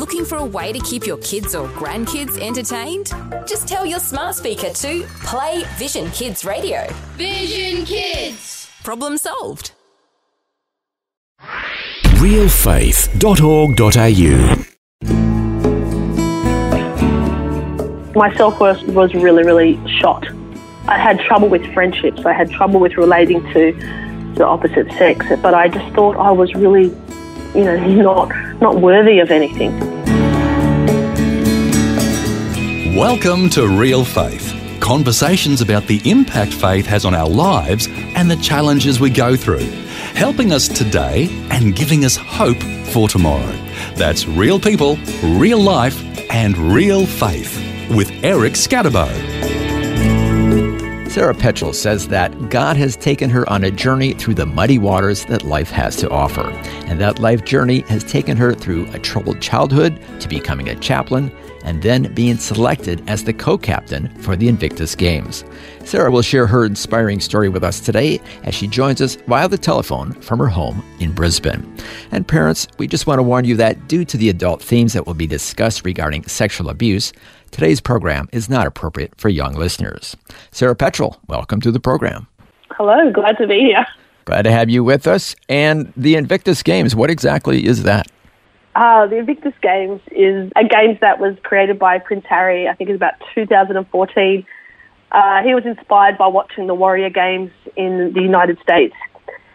Looking for a way to keep your kids or grandkids entertained? Just tell your smart speaker to play Vision Kids Radio. Vision Kids. Problem solved. realfaith.org.au. my self worth was really, really shot. I had trouble with friendships. I had trouble with relating to the opposite sex, but I just thought I was really, you know, not not worthy of anything. Welcome to Real Faith conversations about the impact faith has on our lives and the challenges we go through, helping us today and giving us hope for tomorrow. That's real people, real life, and real faith with Eric Skattebo. Sarah Petchel says that God has taken her on a journey through the muddy waters that life has to offer. And that life journey has taken her through a troubled childhood to becoming a chaplain and then being selected as the co captain for the Invictus Games. Sarah will share her inspiring story with us today as she joins us via the telephone from her home in Brisbane. And parents, we just want to warn you that due to the adult themes that will be discussed regarding sexual abuse, today's program is not appropriate for young listeners. Sarah Petchel, welcome to the program. Hello, glad to be here. Glad to have you with us. And the Invictus Games, what exactly is that? Uh, the Invictus Games is a games that was created by Prince Harry. I think it was about 2014. Uh, he was inspired by watching the Warrior Games in the United States,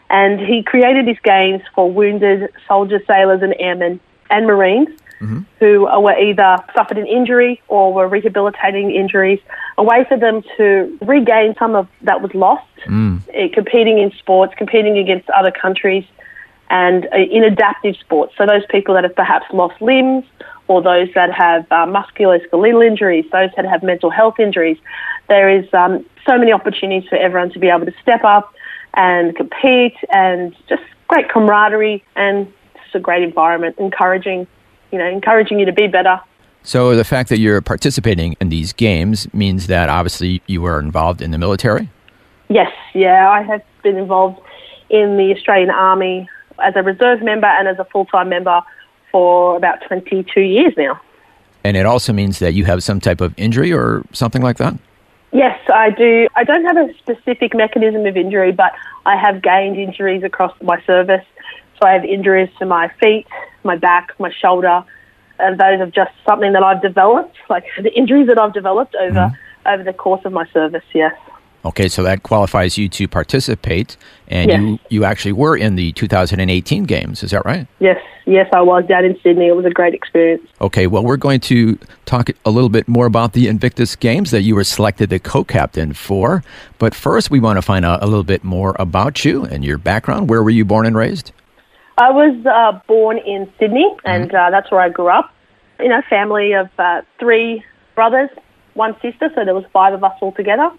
and he created these games for wounded soldiers, sailors, and airmen and Marines mm-hmm. who were either suffered an injury or were rehabilitating injuries, a way for them to regain some of that was lost, mm. Eh, competing in sports, competing against other countries and in adaptive sports. So those people that have perhaps lost limbs or those that have uh, musculoskeletal injuries, those that have mental health injuries, there is um, so many opportunities for everyone to be able to step up and compete and just great camaraderie and just a great environment, encouraging, you know, encouraging you to be better. So the fact that you're participating in these games means that obviously you were involved in the military? Yes, yeah, I have been involved in the Australian Army as a reserve member and as a full time member for about 22 years now. And it also means that you have some type of injury or something like that? Yes, I do. I don't have a specific mechanism of injury, but I have gained injuries across my service. So I have injuries to my feet, my back, my shoulder, and those are just something that I've developed, like the injuries that I've developed over mm-hmm. over the course of my service. Yes. Okay, so that qualifies you to participate, and yes. you you actually were in the 2018 games. Is that right? Yes, yes, I was down in Sydney. It was a great experience. Okay, well, we're going to talk a little bit more about the Invictus Games that you were selected the co-captain for. But first, we want to find out a little bit more about you and your background. Where were you born and raised? I was uh, born in Sydney, mm-hmm. and uh, that's where I grew up. In a family of uh, three brothers, one sister, so there was five of us all together.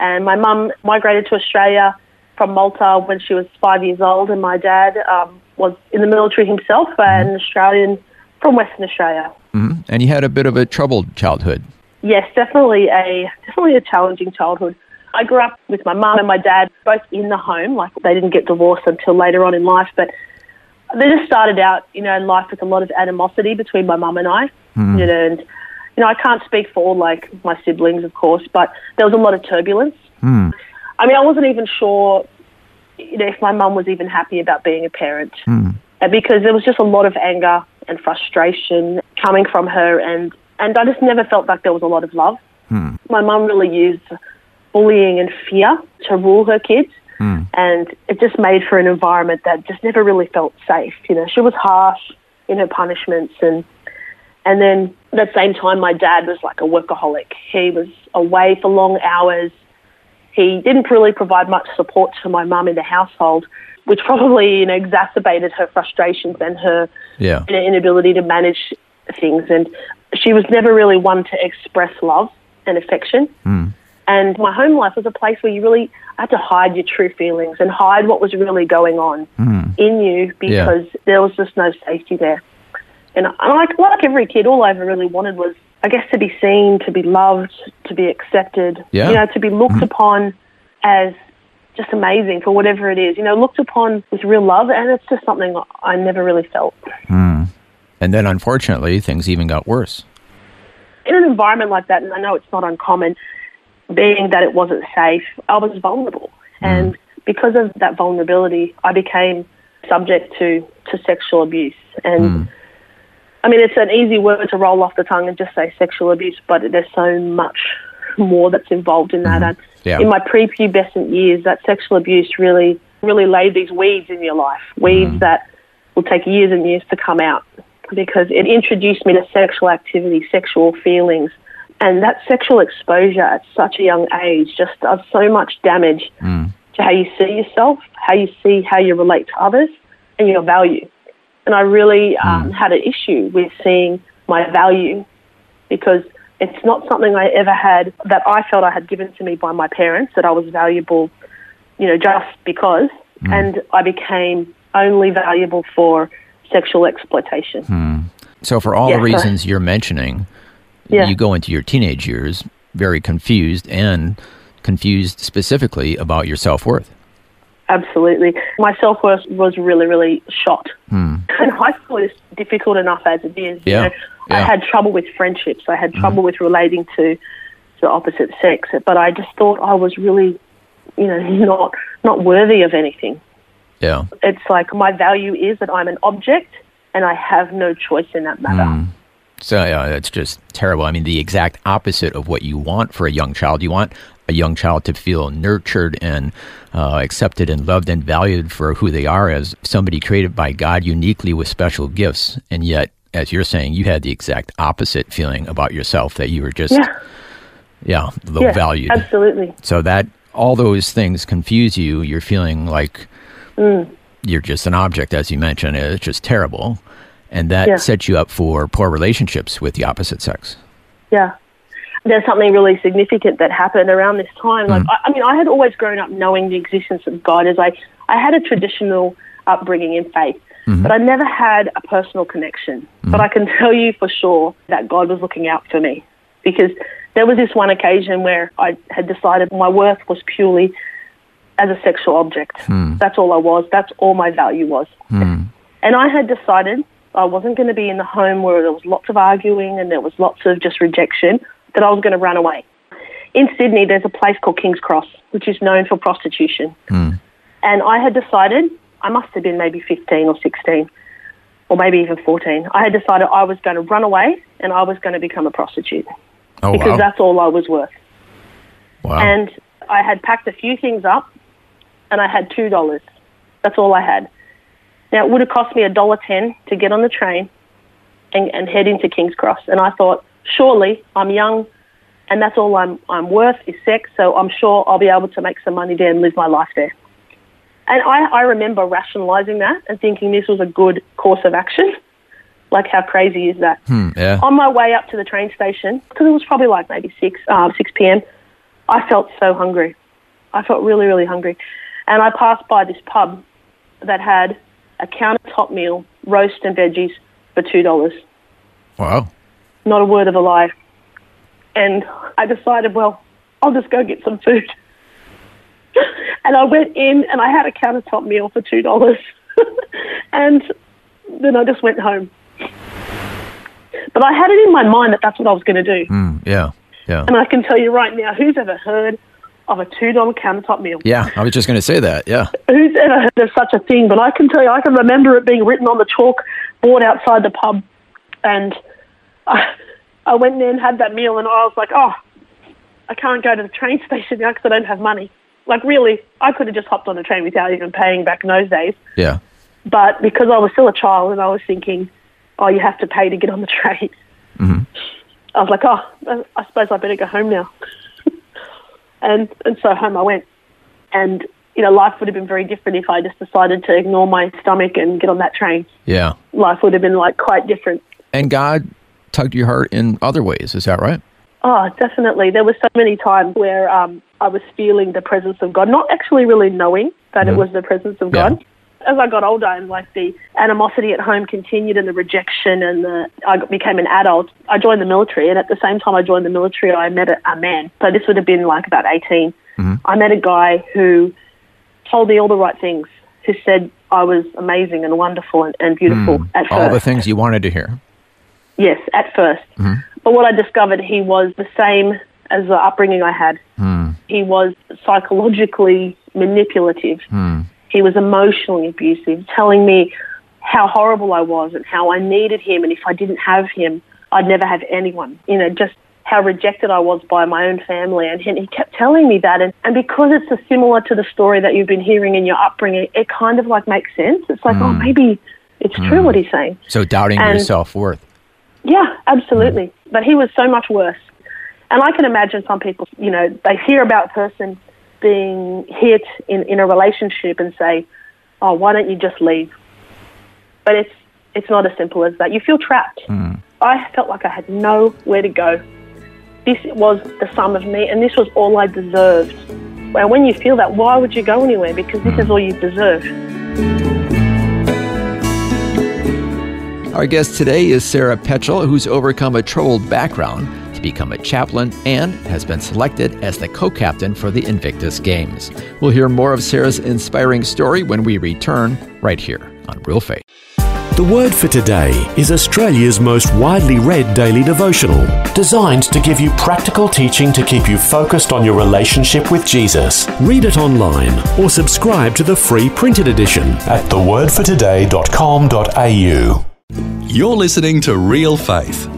And my mum migrated to Australia from Malta when she was five years old, and my dad um, was in the military himself, mm-hmm. an Australian from Western Australia. Mm-hmm. And you had a bit of a troubled childhood. Yes, definitely a definitely a challenging childhood. I grew up with my mum and my dad both in the home, like they didn't get divorced until later on in life, but they just started out, you know, in life with a lot of animosity between my mum and I. Mm-hmm. You know, and you know, I can't speak for all like my siblings, of course, but there was a lot of turbulence. Mm. I mean, I wasn't even sure, you know, if my mum was even happy about being a parent, mm. because there was just a lot of anger and frustration coming from her, and and I just never felt like there was a lot of love. Mm. My mum really used bullying and fear to rule her kids. Mm. And it just made for an environment that just never really felt safe. You know, she was harsh in her punishments and and then at the same time, my dad was like a workaholic. He was away for long hours. He didn't really provide much support to my mum in the household, which probably you know exacerbated her frustrations and her yeah. inability to manage things. And she was never really one to express love and affection. Mm. And my home life was a place where you really had to hide your true feelings and hide what was really going on mm. in you because yeah. there was just no safety there. And like like every kid, all I ever really wanted was, I guess, to be seen, to be loved, to be accepted. Yeah. You know, to be looked mm-hmm. upon as just amazing for whatever it is. You know, looked upon with real love, and it's just something I never really felt. Mm. And then unfortunately, things even got worse. In an environment like that, and I know it's not uncommon, being that it wasn't safe, I was vulnerable. Mm. And because of that vulnerability, I became subject to, to sexual abuse. And mm. I mean, it's an easy word to roll off the tongue and just say sexual abuse, but there's so much more that's involved in that. Mm-hmm. And Yeah. in my prepubescent years, that sexual abuse really, really laid these weeds in your life, weeds mm. that will take years and years to come out because it introduced me to sexual activity, sexual feelings. And that sexual exposure at such a young age just does so much damage mm. to how you see yourself, how you see how you relate to others, and your value. And I really mm. um, had an issue with seeing my value because it's not something I ever had that I felt I had given to me by my parents, that I was valuable, you know, just because. Mm. And I became only valuable for sexual exploitation. Hmm. So, for all Yeah, the reasons you're mentioning, Yeah. you go into your teenage years very confused and confused specifically about your self worth. Absolutely. My self worth was really, really shot. Hmm. And high school is difficult enough as it is. You Yeah, I had trouble with friendships. I had hmm. trouble with relating to the opposite sex. But I just thought I was really, you know, not not worthy of anything. Yeah. It's like my value is that I'm an object and I have no choice in that matter. Hmm. So yeah, it's just terrible. I mean, the exact opposite of what you want for a young child. You want a young child to feel nurtured and uh, accepted and loved and valued for who they are as somebody created by God uniquely with special gifts. And yet, as you're saying, you had the exact opposite feeling about yourself that you were just, yeah, Yeah. low Yeah. valued. Absolutely. So that all those things confuse you. You're feeling like you're just an object, as you mentioned. It's just terrible. And that Yeah. sets you up for poor relationships with the opposite sex. Yeah. There's something really significant that happened around this time. Like, mm. I, I mean, I had always grown up knowing the existence of God as I, I had a traditional upbringing in faith, mm-hmm. but I never had a personal connection. Mm-hmm. But I can tell you for sure that God was looking out for me because there was this one occasion where I had decided my worth was purely as a sexual object. Hmm. That's all I was. That's all my value was. Hmm. And I had decided I wasn't going to be in the home where there was lots of arguing and there was lots of just rejection, that I was going to run away. In Sydney, there's a place called King's Cross, which is known for prostitution. Hmm. And I had decided, I must have been maybe 15 or 16, or maybe even 14. I had decided I was going to run away and I was going to become a prostitute Oh, because wow. that's all I was worth. wow. And I had packed a few things up, and I had two dollars. That's all I had. Now it would have cost me a dollar ten to get on the train and, and head into King's Cross. And I thought, surely I'm young, and that's all I'm I'm worth is sex. So I'm sure I'll be able to make some money there and live my life there. And I, I remember rationalizing that and thinking this was a good course of action. Like, how crazy is that? Hmm, yeah. on my way up to the train station, because it was probably like maybe 6, uh, 6 p.m., I felt so hungry. I felt really, really hungry. And I passed by this pub that had a countertop meal, roast and veggies for $2. Wow. Not a word of a lie. And I decided, well, I'll just go get some food. and I went in and I had a countertop meal for $2. and then I just went home. But I had it in my mind that that's what I was going to do. Hmm, yeah. Yeah. And I can tell you right now, who's ever heard of a $2 countertop meal? Yeah. I was just going to say that. Yeah. Who's ever heard of such a thing? But I can tell you, I can remember it being written on the chalk board outside the pub. And I, I went there and had that meal, and I was like, oh, I can't go to the train station now because I don't have money. Like, really, I could have just hopped on a train without even paying back in those days. Yeah. But because I was still a child and I was thinking, oh, you have to pay to get on the train, mm-hmm. I was like, oh, I suppose I better go home now. And and so home I went. And you know, life would have been very different if I just decided to ignore my stomach and get on that train. Yeah. Life would have been like quite different. And God tugged your heart in other ways. Is that right? Oh, definitely. There were so many times where um, I was feeling the presence of God, not actually really knowing that it was the presence of Yeah. God. As I got older and like the animosity at home continued and the rejection and the, I became an adult, I joined the military. And at the same time I joined the military, I met a, a man. So this would have been like about 18. Mm-hmm. I met a guy who told me all the right things, who said, I was amazing and wonderful and, and beautiful mm. at first. All the things you wanted to hear. Yes, at 1st mm-hmm. But what I discovered, he was the same as the upbringing I had. Mm. He was psychologically manipulative. Mm. He was emotionally abusive, telling me how horrible I was and how I needed him, and if I didn't have him, I'd never have anyone. You know, just how rejected I was by my own family. And he kept telling me that. And, and because it's a similar to the story that you've been hearing in your upbringing, it kind of like makes sense. It's like, oh, hmm. maybe it's hmm. true what he's saying. So doubting your self worth. Yeah, absolutely. But he was so much worse. And I can imagine some people, you know, they hear about a person being hit in, in a relationship and say, oh, why don't you just leave? But it's, it's not as simple as that. You feel trapped. Mm. I felt like I had nowhere to go. This was the sum of me, and this was all I deserved. And when you feel that, why would you go anywhere? Because this is all you deserve. Our guest today is Sarah Petchel, who's overcome a troubled background to become a chaplain and has been selected as the co captain for the Invictus Games. We'll hear more of Sarah's inspiring story when we return right here on Real Faith. The Word for Today is Australia's most widely read daily devotional, designed to give you practical teaching to keep you focused on your relationship with Jesus. Read it online or subscribe to the free printed edition at thewordfortoday.com.au. You're listening to Real Faith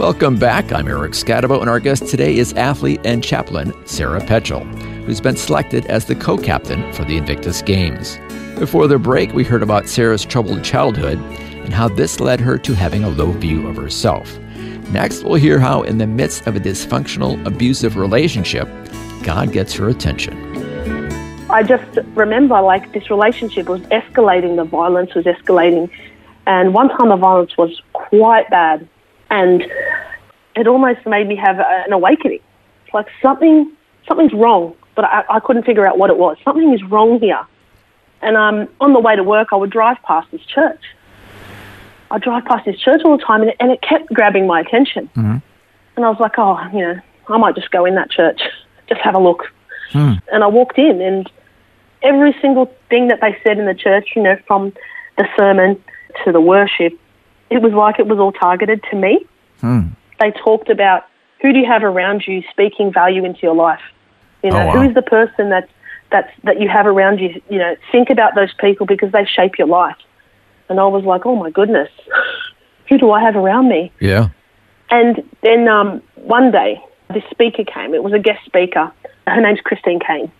Welcome back. I'm Eric Skattebo, and our guest today is athlete and chaplain Sarah Petchel, who's been selected as the co captain for the Invictus Games. Before the break, we heard about Sarah's troubled childhood and how this led her to having a low view of herself. Next, we'll hear how, in the midst of a dysfunctional, abusive relationship, God gets her attention. I just remember like this relationship was escalating, the violence was escalating. And one time the violence was quite bad. And it almost made me have a, an awakening. It's like something, something's wrong, but I, I couldn't figure out what it was. Something is wrong here. And um, on the way to work, I would drive past this church. I drive past this church all the time, and it, and it kept grabbing my attention. And I was like, oh, you know, I might just go in that church, just have a look. And I walked in, and every single thing that they said in the church, you know, from the sermon to the worship, it was like it was all targeted to me. They talked about who do you have around you speaking value into your life. You know, Oh, wow. who is the person that's that's that you have around you? You know, think about those people because they shape your life. And I was like, oh my goodness, who do I have around me? Yeah. And then um, one day, this speaker came. It was a guest speaker. Her name's Christine Caine.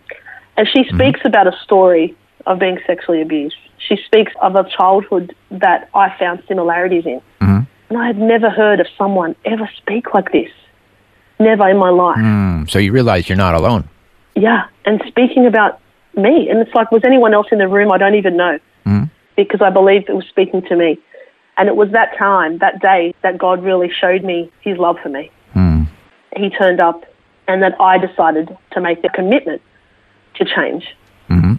And she speaks about a story of being sexually abused. She speaks of a childhood that I found similarities in. Mm-hmm. And I had never heard of someone ever speak like this. Never in my life. Hmm, So you realize you're not alone. Yeah. And speaking about me. And it's like, was anyone else in the room? I don't even know. Mm-hmm. Because I believe it was speaking to me. And it was that time, that day, that God really showed me his love for me. Mm. He turned up, and that I decided to make the commitment to change. Mm-hmm.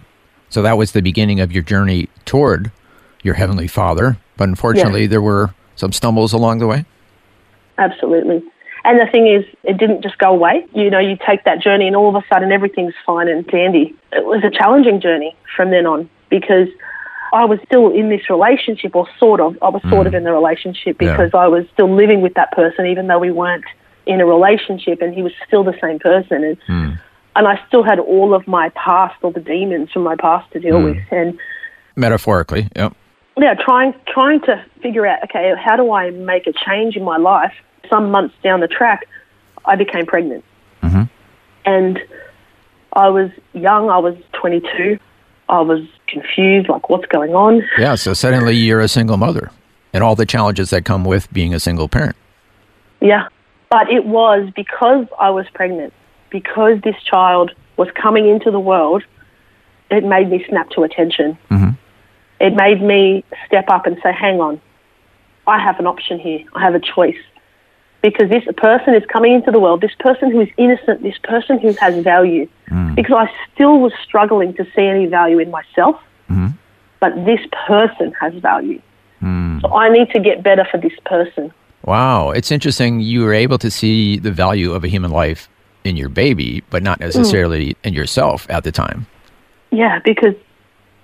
So that was the beginning of your journey toward your Heavenly Father. But unfortunately, there were some stumbles along the way. Absolutely. And the thing is, it didn't just go away. You know, you take that journey and all of a sudden everything's fine and dandy. It was a challenging journey from then on because I was still in this relationship, or sort of. I was sort of mm. in the relationship Yeah. because I was still living with that person, even though we weren't in a relationship, and he was still the same person. And, mm. And I still had all of my past, all the demons from my past to deal hmm. with. And Metaphorically, yep. yeah, trying trying to figure out okay, how do I make a change in my life? Some months down the track, I became pregnant, mm-hmm. and I was young. I was 22. I was confused, like what's going on. Yeah, so suddenly you're a single mother and all the challenges that come with being a single parent. Yeah, but it was because I was pregnant, because this child was coming into the world. It made me snap to attention. Mm-hmm. It made me step up and say, "Hang on, I have an option here. I have a choice. Because this person is coming into the world, this person who is innocent, this person who has value. Mm. Because I still was struggling to see any value in myself, mm-hmm. but this person has value. Mm. So I need to get better for this person. Wow, it's interesting. You were able to see the value of a human life in your baby, but not mm. necessarily in yourself at the time. Yeah, because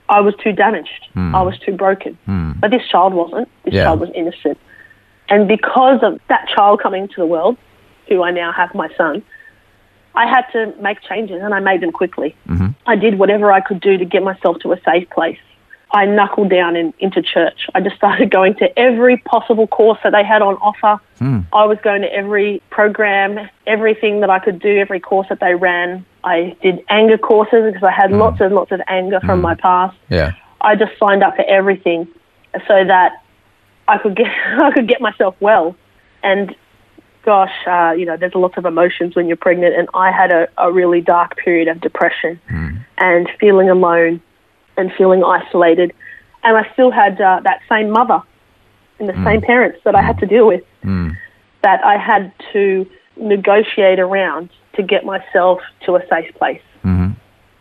I was too damaged. Mm. I was too broken. Mm. But this child wasn't. This Yeah. child was innocent. And because of that child coming to the world, who I now have my son, I had to make changes and I made them quickly. Mm-hmm. I did whatever I could do to get myself to a safe place. I knuckled down in, into church. I just started going to every possible course that they had on offer. Hmm. I was going to every program, everything that I could do, every course that they ran. I did anger courses because I had hmm. lots and lots of anger from hmm. my past. Yeah. I just signed up for everything so that I could get I could get myself well. And gosh, uh, you know, there's lots of emotions when you're pregnant, and I had a, a really dark period of depression and feeling alone and feeling isolated. And I still had uh, that same mother and the mm. same parents that I had to deal with mm. Mm. that I had to negotiate around to get myself to a safe place. Mm-hmm.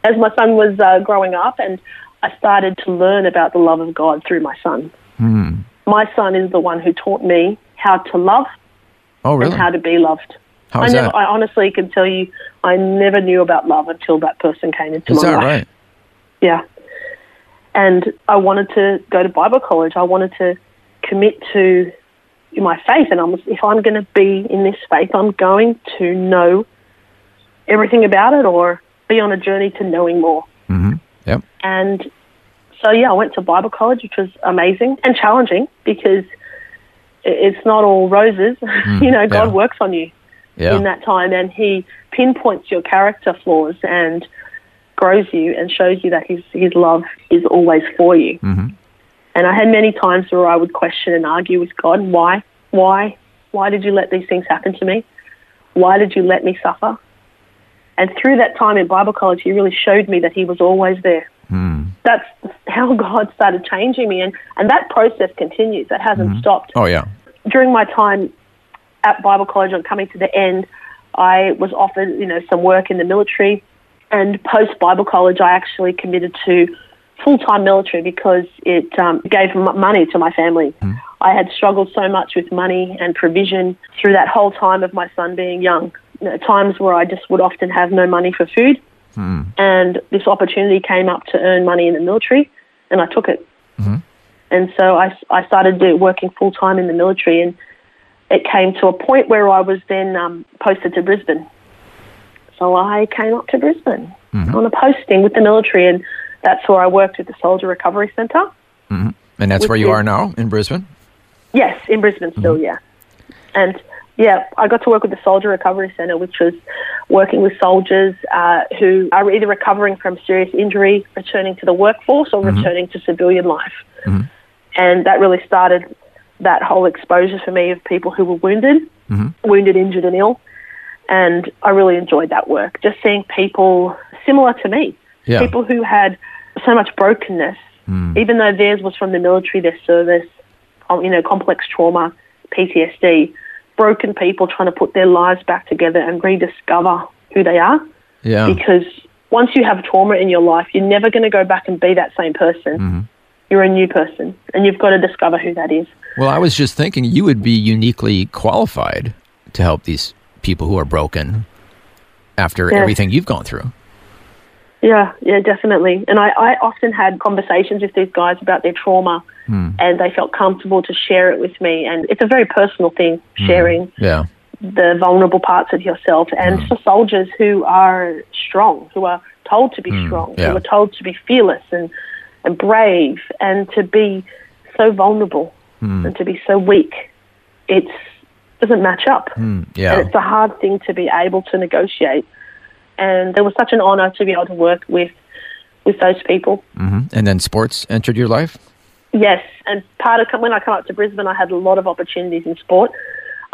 As my son was uh, growing up, and I started to learn about the love of God through my son. My son is the one who taught me how to love Oh, really? and how to be loved. How I never? I honestly can tell you, I never knew about love until that person came into Is my that life. right? Yeah. And I wanted to go to Bible college. I wanted to commit to my faith. And I'm, if I'm going to be in this faith, I'm going to know everything about it or be on a journey to knowing more. mhm Yep. And so, yeah, I went to Bible college, which was amazing and challenging because it's not all roses. you know, God yeah. works on you Yeah. in that time and He pinpoints your character flaws and grows you and shows you that His, his love is always for you. Mm-hmm. And I had many times where I would question and argue with God why? Why? Why did you let these things happen to me? Why did you let me suffer? And through that time in Bible college, he really showed me that he was always there. That's how God started changing me. And, and that process continues. That hasn't stopped. Oh, yeah. During my time at Bible college and coming to the end, I was offered, you know, some work in the military. And post Bible college, I actually committed to full time military because it um, gave m- money to my family. I had struggled so much with money and provision through that whole time of my son being young. You know, times where I just would often have no money for food. And this opportunity came up to earn money in the military, and I took it. And so I, I started working full time in the military, and it came to a point where I was then um, posted to Brisbane. So I came up to Brisbane mm-hmm. on a posting with the military, and that's where I worked at the Soldier Recovery Centre. Mm-hmm. And that's where you is- are now in Brisbane? Yes, in Brisbane still, mm-hmm. yeah. And yeah, I got to work with the Soldier Recovery Centre, which was working with soldiers uh, who are either recovering from serious injury, returning to the workforce, or returning to civilian life. And that really started that whole exposure for me of people who were wounded, wounded, injured, and ill. And I really enjoyed that work, just seeing people similar to me, Yeah. people who had so much brokenness, even though theirs was from the military, their service, um, you know, complex trauma, PTSD, broken people trying to put their lives back together and rediscover who they are. Yeah. Because once you have trauma in your life, you're never going to go back and be that same person. You're a new person, and you've got to discover who that is. Well, I was just thinking you would be uniquely qualified to help these people who are broken mm-hmm. after Yeah. everything you've gone through. Yeah, yeah, definitely. And I, I often had conversations with these guys about their trauma, hmm. and they felt comfortable to share it with me. And it's a very personal thing, hmm. sharing Yeah. the vulnerable parts of yourself. And hmm. for soldiers who are strong, who are told to be strong, yeah. who are told to be fearless and, and brave, and to be so vulnerable and to be so weak, it doesn't match up. Hmm, yeah. And it's a hard thing to be able to negotiate. And it was such an honor to be able to work with with those people. Mm-hmm. And then sports entered your life? Yes, and part of when I come up to Brisbane, I had a lot of opportunities in sport.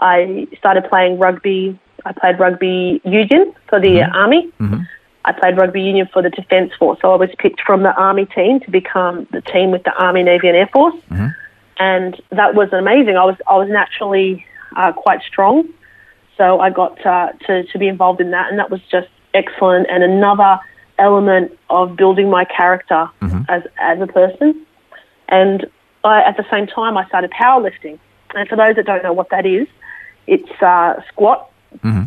I started playing rugby. I played rugby union for the mm-hmm. army. Mm-hmm. I played rugby union for the Defence Force. So I was picked from the army team to become the team with the Army, Navy, and Air Force. and that was amazing. I was I was naturally uh, quite strong, so I got uh, to to be involved in that, and that was just excellent. And another element of building my character as as a person. And I, at the same time, I started powerlifting. And for those that don't know what that is, it's uh, squat,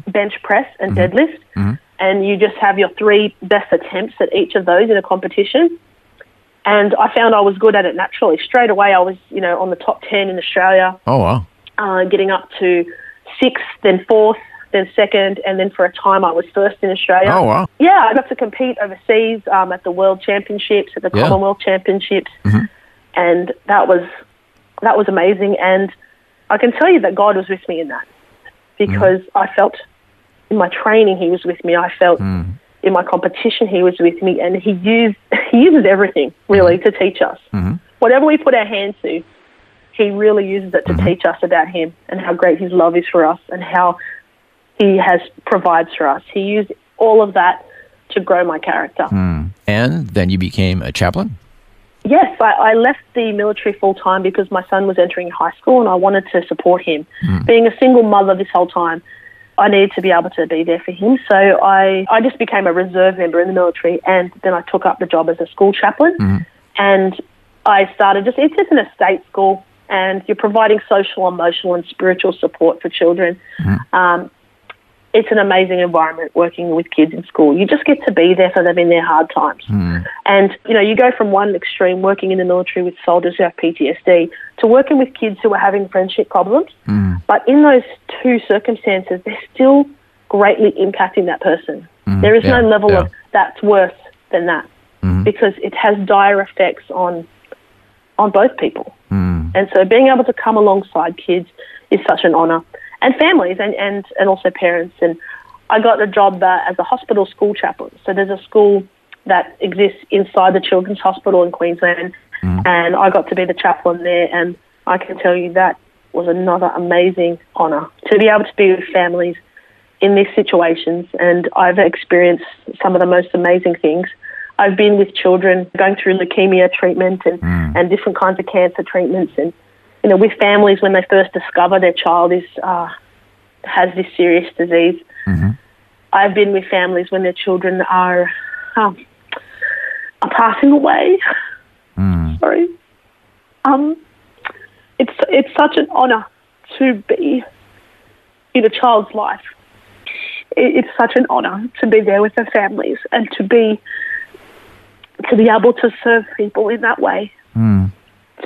bench press, and deadlift. And you just have your three best attempts at each of those in a competition. And I found I was good at it naturally. Straight away, I was, you know, on the top 10 in Australia, Oh, wow. Uh, getting up to sixth, then fourth, then second, and then for a time I was first in Australia. Oh, wow. Yeah, I got to compete overseas um, at the World Championships, at the Yeah. Commonwealth Championships, mm-hmm. and that was that was amazing. And I can tell you that God was with me in that because mm. I felt in my training He was with me. I felt mm. in my competition He was with me, and He used He uses everything really mm. to teach us. Mm-hmm. Whatever we put our hands to, He really uses it to mm-hmm. teach us about Him and how great His love is for us and how He has provides for us. He used all of that to grow my character. Hmm. And then you became a chaplain? Yes, I, I left the military full time because my son was entering high school and I wanted to support him. Hmm. Being a single mother this whole time, I needed to be able to be there for him. So I, I just became a reserve member in the military and then I took up the job as a school chaplain. Hmm. And I started just, it's just in a state school and you're providing social, emotional, and spiritual support for children. Mm-hmm. Um, it's an amazing environment working with kids in school. You just get to be there for them in their hard times. Mm-hmm. And, you know, you go from one extreme, working in the military with soldiers who have PTSD, to working with kids who are having friendship problems. Mm-hmm. But in those two circumstances, they're still greatly impacting that person. There is Yeah, no level yeah. of that's worse than that because it has dire effects on on both people. And so being able to come alongside kids is such an honour. And families and, and, and also parents. And I got a job uh, as a hospital school chaplain. So there's a school that exists inside the Children's Hospital in Queensland. And I got to be the chaplain there. And I can tell you that was another amazing honour to be able to be with families in these situations. And I've experienced some of the most amazing things. I've been with children going through leukemia treatment and, and different kinds of cancer treatments, and you know, with families when they first discover their child is uh, has this serious disease. I've been with families when their children are um, are passing away. Sorry. Um, it's it's such an honour to be in a child's life. It, it's such an honour to be there with their families and to be to be able to serve people in that way, hmm.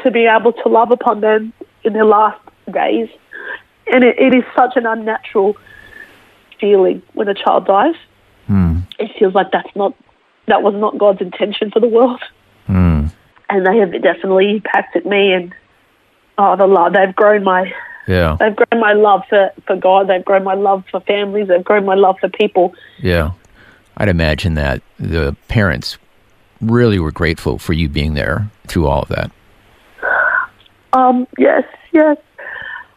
to be able to love upon them in their last days. And it, it is such an unnatural feeling when a child dies. Hmm. It feels like that's not that was not God's intention for the world. Hmm. And they have definitely impacted me and oh the love they've grown my Yeah. they've grown my love for, for God, they've grown my love for families, they've grown my love for people. Yeah. I'd imagine that the parents really were grateful for you being there through all of that. Um, yes, yes.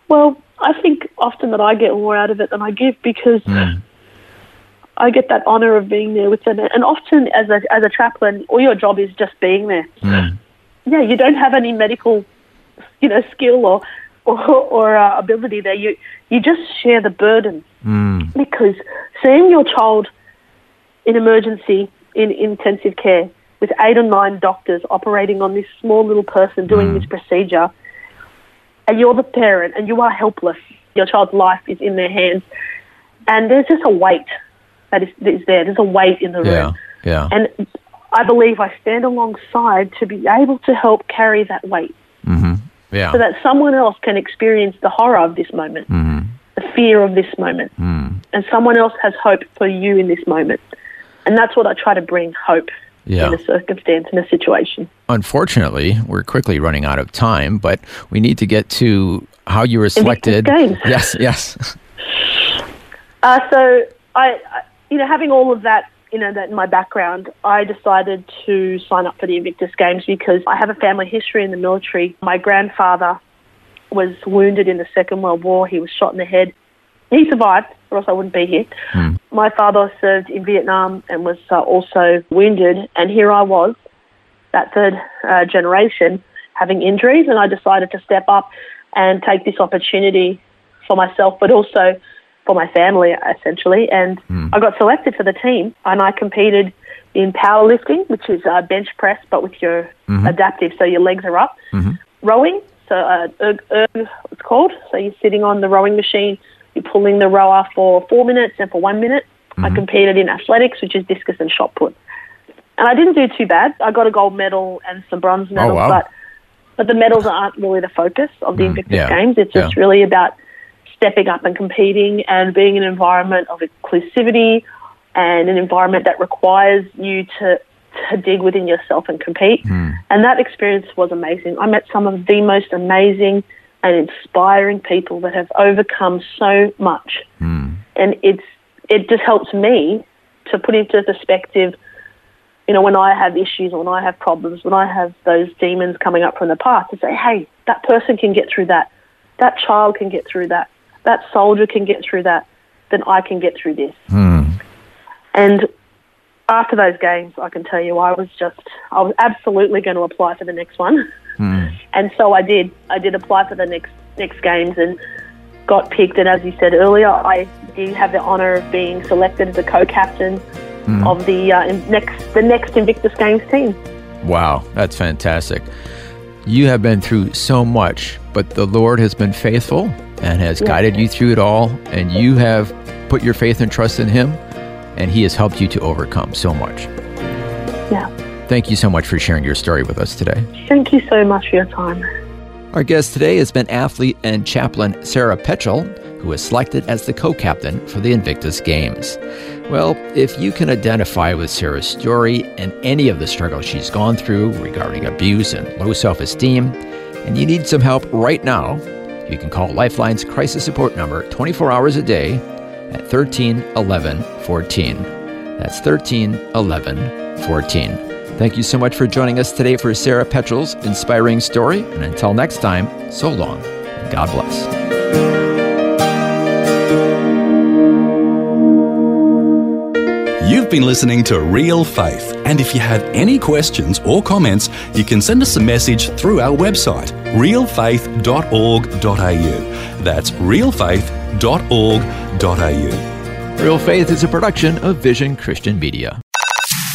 Well, I think often that I get more out of it than I give because I get that honor of being there with them. And often, as a as a chaplain, all your job is just being there. Yeah, you don't have any medical, you know, skill or or, or uh, ability there. You you just share the burden because seeing your child in emergency in intensive care with eight or nine doctors operating on this small little person doing mm. this procedure and you're the parent and you are helpless. Your child's life is in their hands, and there's just a weight that is, that is there. There's a weight in the room, Yeah. Yeah. and I believe I stand alongside to be able to help carry that weight, Mm-hmm. yeah. so that someone else can experience the horror of this moment, mm-hmm. the fear of this moment, mm. and someone else has hope for you in this moment, and that's what I try to bring hope Yeah. in a circumstance in a situation. Unfortunately, we're quickly running out of time, but we need to get to how you were selected. Games. Yes, yes. Uh, so I, I, you know, having all of that, you know, that in my background, I decided to sign up for the Invictus Games because I have a family history in the military. My grandfather was wounded in the Second World War. He was shot in the head. He survived, or else I wouldn't be here. My father served in Vietnam and was uh, also wounded, and here I was, that third uh, generation, having injuries, and I decided to step up and take this opportunity for myself, but also for my family, essentially. And mm. I got selected for the team, and I competed in powerlifting, which is uh, bench press, but with your mm-hmm. adaptive, so your legs are up. Mm-hmm. Rowing, so uh, erg, erg, it's called. So you're sitting on the rowing machine, you're pulling the rower for four minutes and for one minute. Mm-hmm. I competed in athletics, which is discus and shot put. And I didn't do too bad. I got a gold medal and some bronze medals, oh, wow. but but the medals aren't really the focus of the mm, Invictus yeah. Games. It's just yeah. really about stepping up and competing and being in an environment of inclusivity and an environment that requires you to to dig within yourself and compete. Mm. And that experience was amazing. I met some of the most amazing and inspiring people that have overcome so much. Mm. And it's it just helps me to put into perspective you know, when I have issues or when I have problems, when I have those demons coming up from the past, to say, hey, that person can get through that. That child can get through that. That soldier can get through that. Then I can get through this. Hmm. And after those games, I can tell you, I was just, I was absolutely going to apply for the next one. Hmm. And so I did. I did apply for the next next games and got picked. And as you said earlier, I did have the honour of being selected as a co-captain mm. of the uh, next the next Invictus Games team. Wow, that's fantastic. You have been through so much, but the Lord has been faithful and has yes. guided you through it all, and you have put your faith and trust in Him, and He has helped you to overcome so much. Yeah. Thank you so much for sharing your story with us today. Thank you so much for your time. Our guest today has been athlete and chaplain Sarah Petchel, who was selected as the co captain for the Invictus Games. Well, if you can identify with Sarah's story and any of the struggles she's gone through regarding abuse and low self esteem, and you need some help right now, you can call Lifeline's crisis support number 24 hours a day at 13 11 14. That's 13 11 14. Thank you so much for joining us today for Sarah Petchel's inspiring story. And until next time, so long and God bless. You've been listening to Real Faith, and if you have any questions or comments, you can send us a message through our website, realfaith.org.au. That's realfaith.org.au. Real Faith is a production of Vision Christian Media.